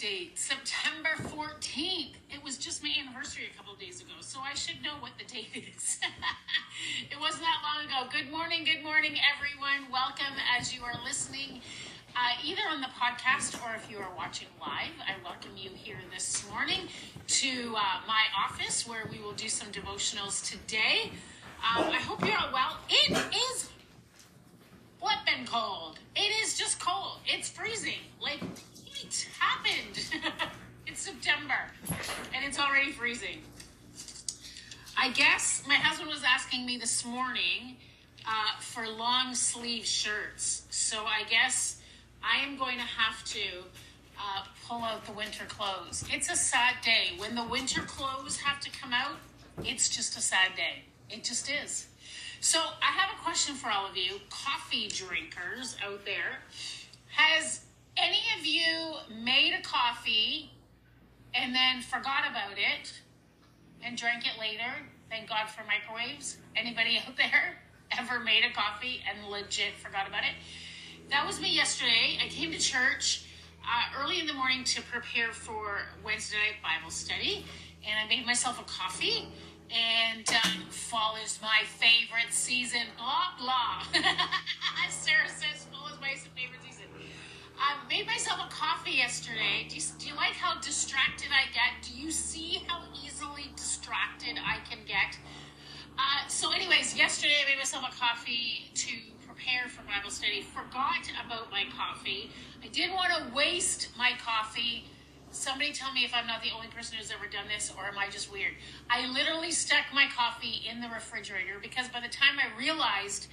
date, September 14th. It was just my anniversary a couple days ago, so I should know what the date is. it wasn't that long ago. Good morning, good morning, everyone. Welcome as you are listening, uh, either on the podcast or if you are watching live. I welcome you here this morning to uh, my office where we will do some devotionals today. Um, I hope you're all well. It is flipping cold. It is just cold. It's freezing. Like heat happened. it's September and it's already freezing. I guess my husband was asking me this morning uh, for long sleeve shirts. So I guess I am going to have to uh, pull out the winter clothes. It's a sad day. When the winter clothes have to come out, it's just a sad day. It just is. So I have a question for all of you, coffee drinkers out there. Has any of you made a coffee and then forgot about it and drank it later? Thank God for microwaves. Anybody out there ever made a coffee and legit forgot about it? That was me yesterday. I came to church uh, early in the morning to prepare for Wednesday night Bible study, and I made myself a coffee and um, fall is my favorite season. Blah blah. Sarah says fall is my favorite season. I made myself a coffee yesterday. Do you, do you like how distracted I get? Do you see how easily distracted I can get? Uh, so, anyways, yesterday I made myself a coffee to prepare for Bible study. Forgot about my coffee. I didn't want to waste my coffee Somebody tell me if I'm not the only person who's ever done this or am I just weird? I literally stuck my coffee in the refrigerator because by the time I realized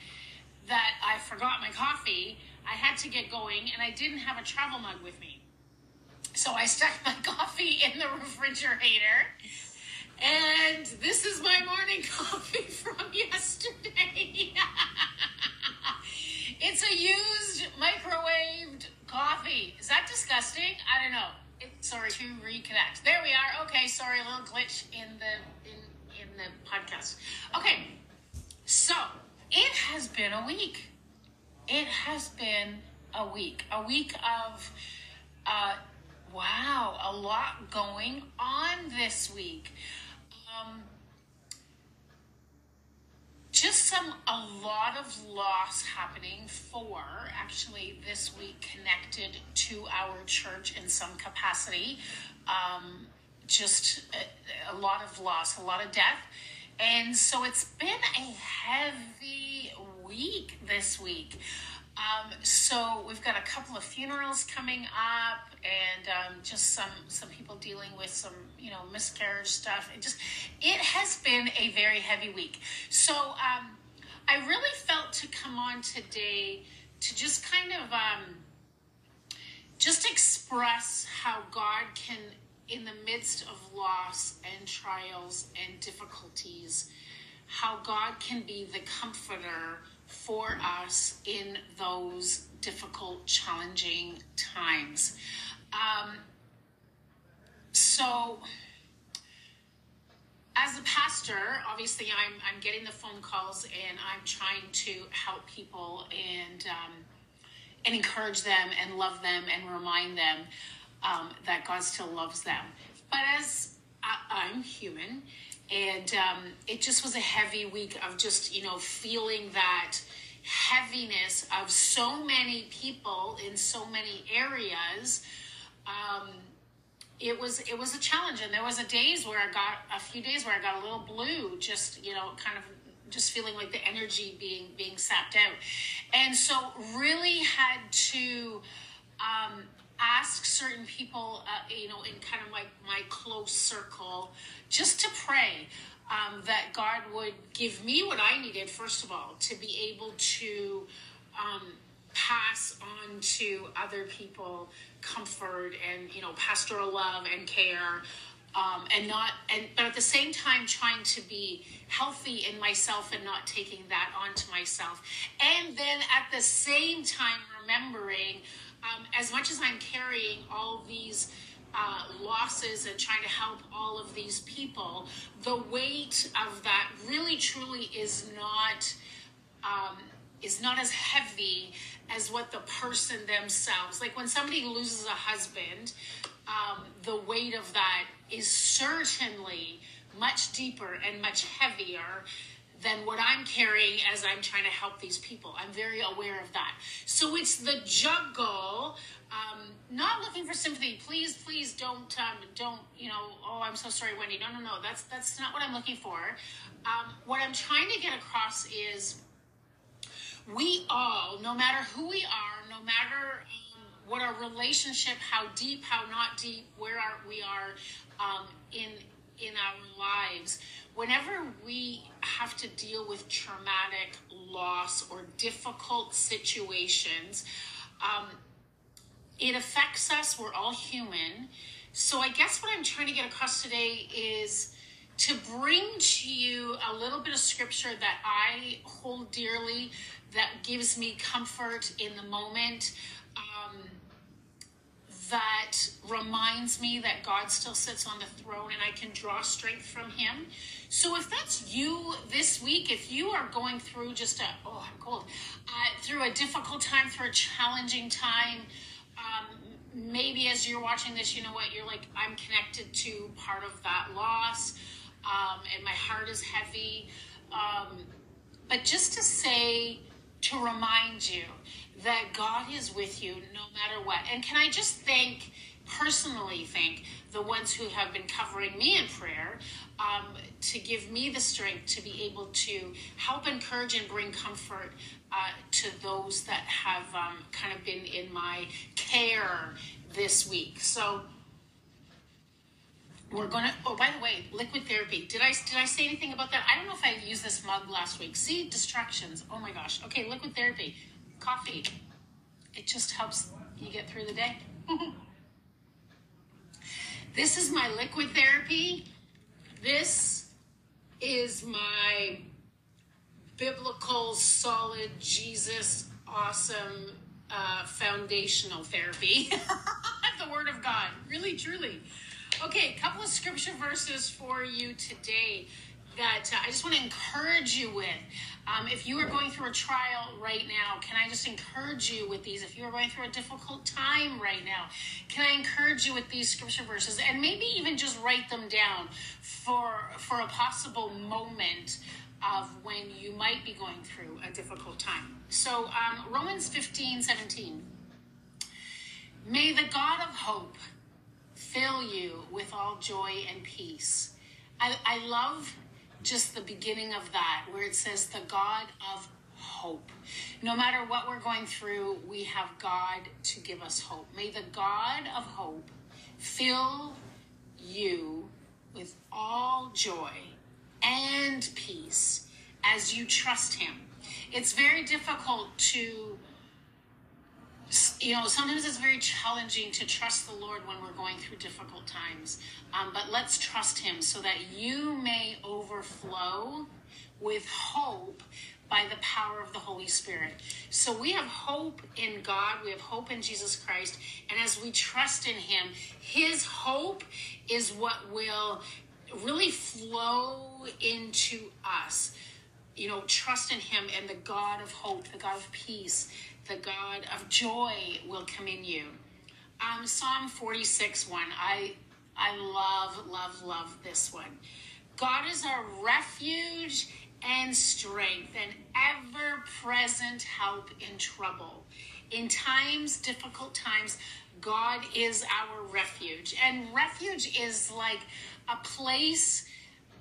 that I forgot my coffee, I had to get going and I didn't have a travel mug with me. So I stuck my coffee in the refrigerator. And this is my morning coffee from yesterday. it's a used microwaved coffee. Is that disgusting? I don't know sorry to reconnect. There we are. Okay, sorry, a little glitch in the in in the podcast. Okay, so it has been a week. It has been a week. A week of uh, wow, a lot going on this week. Um, just some a lot of loss happening for actually this week connected to our church in some capacity um, just a, a, lot of loss a lot of death and so it's been a heavy week this week um, so we've got a couple of funerals coming up, and um, just some some people dealing with some you know miscarriage stuff. It just it has been a very heavy week. So um, I really felt to come on today to just kind of um, just express how God can, in the midst of loss and trials and difficulties, how God can be the comforter for us in those difficult, challenging times. Um, so, as a pastor, obviously, I'm I'm getting the phone calls and I'm trying to help people and um, and encourage them and love them and remind them um, that God still loves them. But as I, I'm human and um, it just was a heavy week of just you know feeling that heaviness of so many people in so many areas. Um, it was it was a challenge. And there was a days where i got a few days where i got a little blue just you know kind of just feeling like the energy being being sapped out. And so really had to um, ask certain people, uh, you know, in kind of like my close circle, just to pray um, that God would give me what I needed, first of all, to be able to um, pass on to other people comfort and, you know, pastoral love and care. Um, and not and but at the same time trying to be healthy in myself and not taking that onto myself and then at the same time remembering um, as much as I'm carrying all these uh, losses and trying to help all of these people, the weight of that really truly is not um, is not as heavy as what the person themselves. Like when somebody loses a husband, um, the weight of that is certainly much deeper and much heavier than what I'm carrying as I'm trying to help these people. I'm very aware of that. So it's the juggle. Um, not looking for sympathy. Please, please don't, um, don't, you know, oh, I'm so sorry, Wendy. No, no, no. That's, that's not what I'm looking for. Um, what I'm trying to get across is we all, no matter who we are, no matter um, what our relationship, how deep, how not deep, where are, we are um, in in our lives, whenever we have to deal with traumatic loss or difficult situations, um, it affects us. We're all human. So I guess what I'm trying to get across today is to bring to you a little bit of scripture that I hold dearly, that gives me comfort in the moment, um, that reminds me that God still sits on the throne and I can draw strength from Him. So if that's you this week, if you are going through just a, oh, I'm cold, uh, through a difficult time, through a challenging time, um, maybe as you're watching this, you know what, you're like, I'm connected to part of that loss um, and my heart is heavy. Um, but just to say, to remind you that God is with you no matter what. And can I just thank, personally thank, the ones who have been covering me in prayer um, to give me the strength to be able to help encourage and bring comfort uh, to those that have um, kind of been in my care this week. So, we're gonna. Oh, by the way, liquid therapy. Did I did I say anything about that? I don't know if I used this mug last week. See distractions. Oh my gosh. Okay, liquid therapy, coffee. It just helps you get through the day. this is my liquid therapy. This is my biblical, solid, Jesus, awesome, uh, foundational therapy. the Word of God. Really, truly. Okay, a couple of scripture verses for you today that uh, I just want to encourage you with. Um, if you are going through a trial right now, can I just encourage you with these? If you are going through a difficult time right now, can I encourage you with these scripture verses and maybe even just write them down for for a possible moment of when you might be going through a difficult time. So um, Romans 15, 17. May the God of hope fill you with all joy and peace. I, I love just the beginning of that, where it says, the God of hope. No matter what we're going through, we have God to give us hope. May the God of hope fill you with all joy and peace as you trust Him. It's very difficult to you know, sometimes it's very challenging to trust the Lord when we're going through difficult times. Um, but let's trust Him so that you may overflow with hope by the power of the Holy Spirit. So we have hope in God, we have hope in Jesus Christ, and as we trust in Him, His hope is what will really flow into us. You know, trust in Him and the God of hope, the God of peace the God of joy will come in you. Um, Psalm 46 1. I, I love, love, love this one. God is our refuge and strength and ever present help in trouble. In times, difficult times, God is our refuge. And refuge is like a place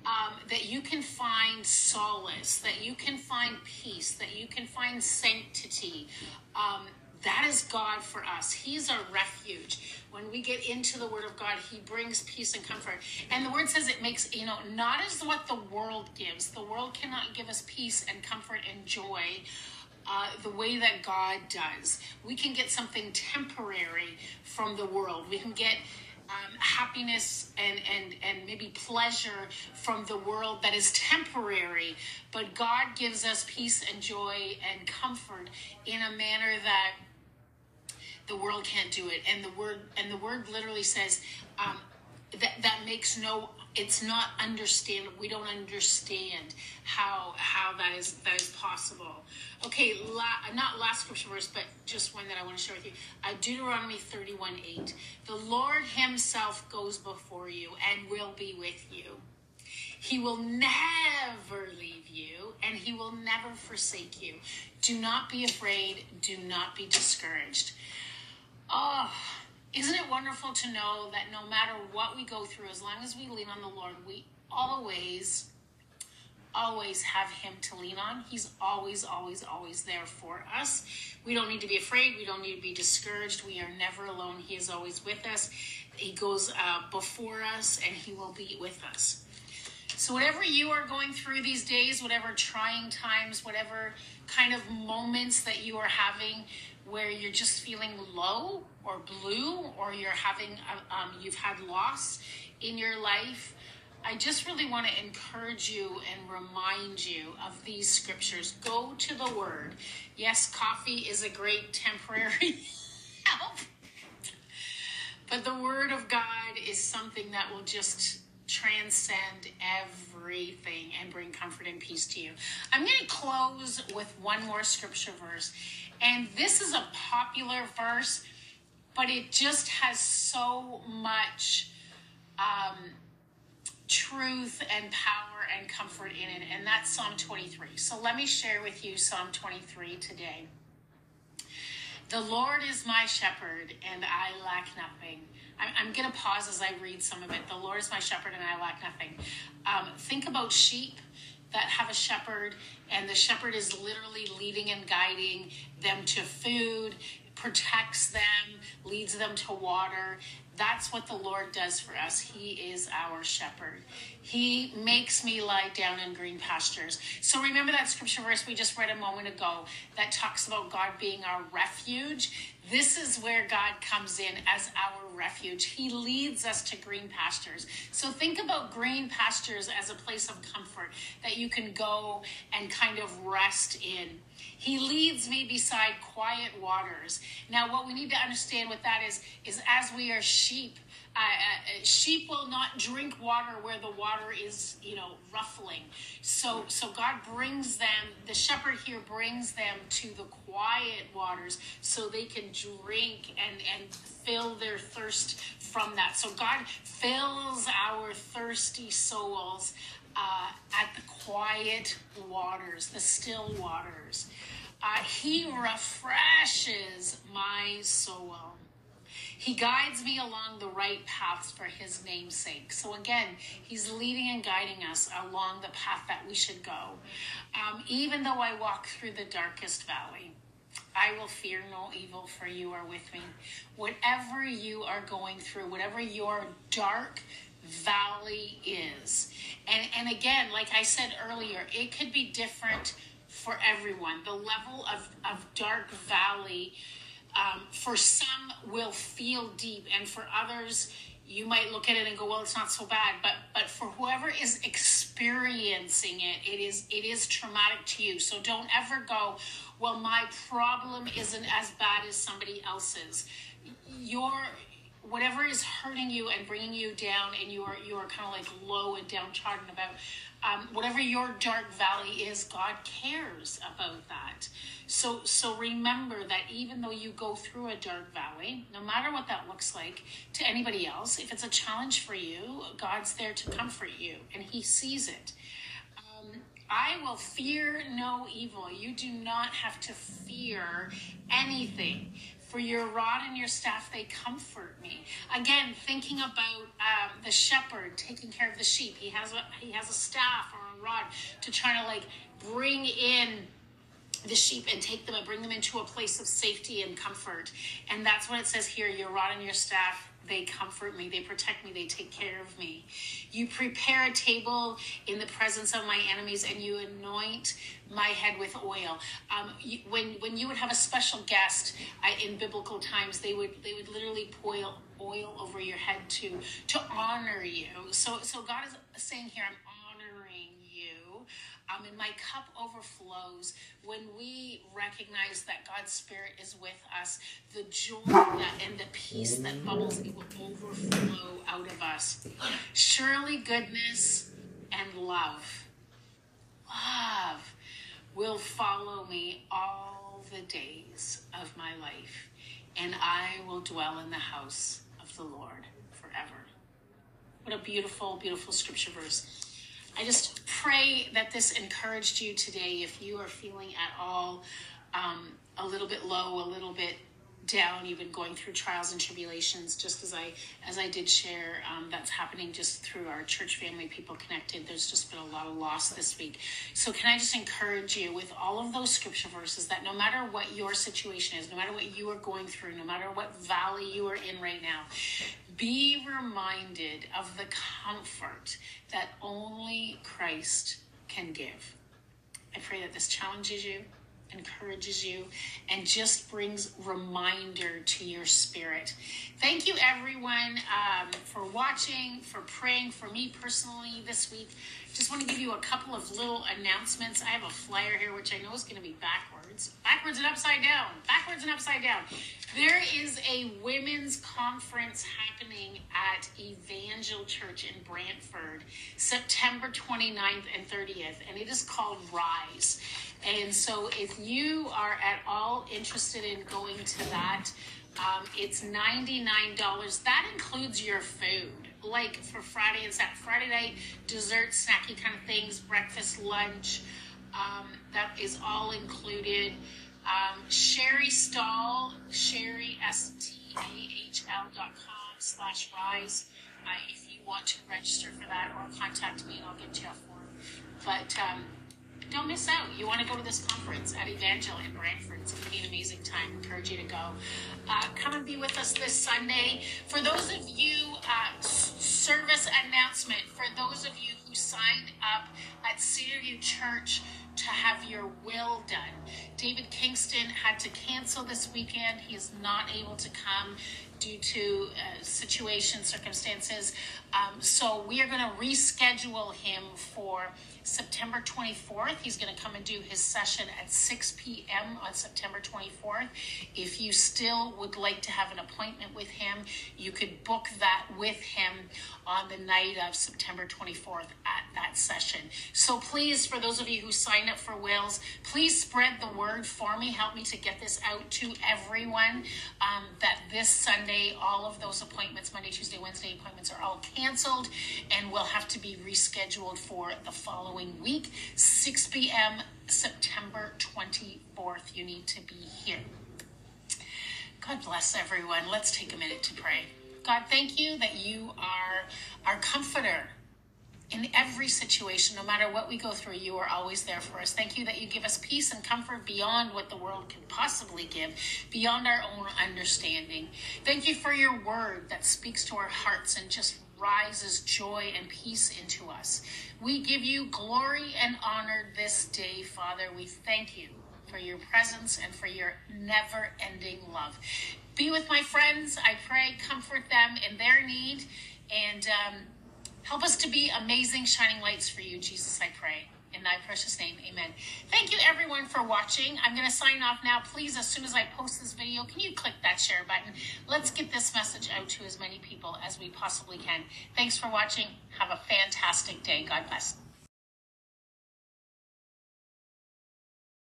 um, that you can find solace, that you can find peace, that you can find sanctity. Um, that is God for us. He's our refuge. When we get into the Word of God, He brings peace and comfort. And the Word says it makes, you know, not as what the world gives. The world cannot give us peace and comfort and joy. Uh, the way that God does. We can get something temporary from the world. We can get um, happiness and, and, and maybe pleasure from the world that is temporary, but God gives us peace and joy and comfort in a manner that the world can't do it. And the word and the word literally says um, that that makes no it's not understand we don't understand how how that is that is possible. Okay la, not last scripture verse but just one that i want to share with you. Uh, deuteronomy 31 8 the lord himself goes before you and will be with you. He will never leave you and he will never forsake you. Do not be afraid. Do not be discouraged. Oh isn't it wonderful to know that no matter what we go through, as long as we lean on the Lord, we always, always have Him to lean on. He's always, always, always there for us. We don't need to be afraid. We don't need to be discouraged. We are never alone. He is always with us. He goes uh, before us and He will be with us. So, whatever you are going through these days, whatever trying times, whatever kind of moments that you are having, where you're just feeling low or blue or you're having uh, um, you've had loss in your life i just really want to encourage you and remind you of these scriptures go to the word yes coffee is a great temporary help but the word of god is something that will just transcend everything and bring comfort and peace to you. I'm going to close with one more scripture verse. And this is a popular verse, but it just has so much um, truth and power and comfort in it. And that's Psalm 23. So let me share with you Psalm 23 today. The Lord is my shepherd, and I lack nothing. I'm, going to pause as I read some of it. The Lord is my shepherd, and I lack nothing. Um, think about sheep that have a shepherd, and the shepherd is literally leading and guiding them to food, protects them, leads them to water. That's what the Lord does for us. He is our shepherd. He makes me lie down in green pastures. So remember that scripture verse we just read a moment ago that talks about God being our refuge. This is where God comes in as our refuge. He leads us to green pastures. So think about green pastures as a place of comfort that you can go and kind of rest in. He leads me beside quiet waters. Now, what we need to understand with that is, is as we are sheep, uh, uh, sheep will not drink water where the water is, you know, ruffling. So, so God brings them. The shepherd here brings them to the quiet waters so they can drink and and fill their thirst from that. So God fills our thirsty souls uh, at the quiet waters, the still waters. Uh, he refreshes my soul. He guides me along the right paths for his name's sake. So again, he's leading and guiding us along the path that we should go. Um, even though I walk through the darkest valley, I will fear no evil, for you are with me. Whatever you are going through, whatever your dark valley is, and and again, like I said earlier, it could be different for everyone. The level of, of dark valley um, for some will feel deep, and for others, you might look at it and go, "Well, it's not so bad." But but for whoever is experiencing it, it is it is traumatic to you. So don't ever go, "Well, my problem isn't as bad as somebody else's." Your whatever is hurting you and bringing you down, and you are you are kind of like low and downtrodden about um, whatever your dark valley is, God cares about that. So, so remember that even though you go through a dark valley, no matter what that looks like to anybody else, if it's a challenge for you, God's there to comfort you, and He sees it. Um, I will fear no evil. You do not have to fear anything for your rod and your staff they comfort me. Again thinking about um, the shepherd taking care of the sheep. He has a he has a staff or a rod to try to like bring in the sheep and take them and bring them into a place of safety and comfort and that's what it says here your rod and your staff they comfort me, they protect me, they take care of me. You prepare a table in the presence of my enemies and you anoint my head with oil. Um, you, when when you would have a special guest uh, in biblical times, they would they would literally pour oil over your head to to honor you. So so God is saying here, I'm. Um, and my cup overflows when we recognize that God's Spirit is with us. The joy that, and the peace that bubbles, it will overflow out of us. Surely goodness and love, love will follow me all the days of my life, and I will dwell in the house of the Lord forever. What a beautiful, beautiful scripture verse. I just pray that this encouraged you today. If you are feeling at all um, a little bit low, a little bit down been going through trials and tribulations just as i as i did share um, that's happening just through our church family people connected. There's just been a lot of loss this week. So can i just encourage you with all of those scripture verses that no matter what your situation is no matter what you are going through no matter what valley you are in right now be reminded of the comfort that only christ can give. I pray that this challenges you encourages you and just brings reminder to your spirit. Thank you, everyone, um, for watching, for praying for me personally this week. Just want to give you a couple of little announcements. I have a flyer here, which I know is going to be backwards, backwards and upside down, backwards and upside down. There is a women's conference happening at Evangel Church in Brantford, September 29th and 30th, and it is called Rise. And so if you are at all interested in going to that, um, it's $99. That includes your food. Like for Friday and Saturday, Friday night, dessert, snacky kind of things, breakfast, lunch. Um, that is all included. Um, Sherry Stahl, Sherry, S-T-A-H-L dot com slash rise. Uh, if you want to register for that or contact me and I'll get you a form. But um, don't miss out. You want to go to this conference at Evangel in Brantford. It's going to be an amazing time. I encourage you to go. Uh, come and be with us this Sunday. For those of you, uh, service announcement, for those of you signed up at Cedarview Church to have your will done. David Kingston had to cancel this weekend. He is not able to come due to uh, situation, circumstances. Um, so we are going to reschedule him for September 24th. He's going to come and do his session at 6 p.m. on September 24th. If you still would like to have an appointment with him, you could book that with him on the night of September 24th at that session. So please, for those of you who sign up for Wills, please spread the word for me. Help me to get this out to everyone um, that this Sunday, all of those appointments, Monday, Tuesday, Wednesday appointments, are all canceled and will have to be rescheduled for the following week, 6 p.m., September 24th. You need to be here. God bless everyone. Let's take a minute to pray. God, thank you that you are our comforter in every situation, no matter what we go through, you are always there for us. Thank you that you give us peace and comfort beyond what the world can possibly give, beyond our own understanding. Thank you for your word that speaks to our hearts and just rises joy and peace into us. We give you glory and honor this day, Father. We thank you for your presence and for your never ending love. Be with my friends. I pray, comfort them in their need, and um, help us to be amazing, shining lights for you, Jesus, I pray. In thy precious name, amen. Thank you, everyone, for watching. I'm going to sign off now. Please, as soon as I post this video, can you click that share button? Let's get this message out to as many people as we possibly can. Thanks for watching. Have a fantastic day. God bless.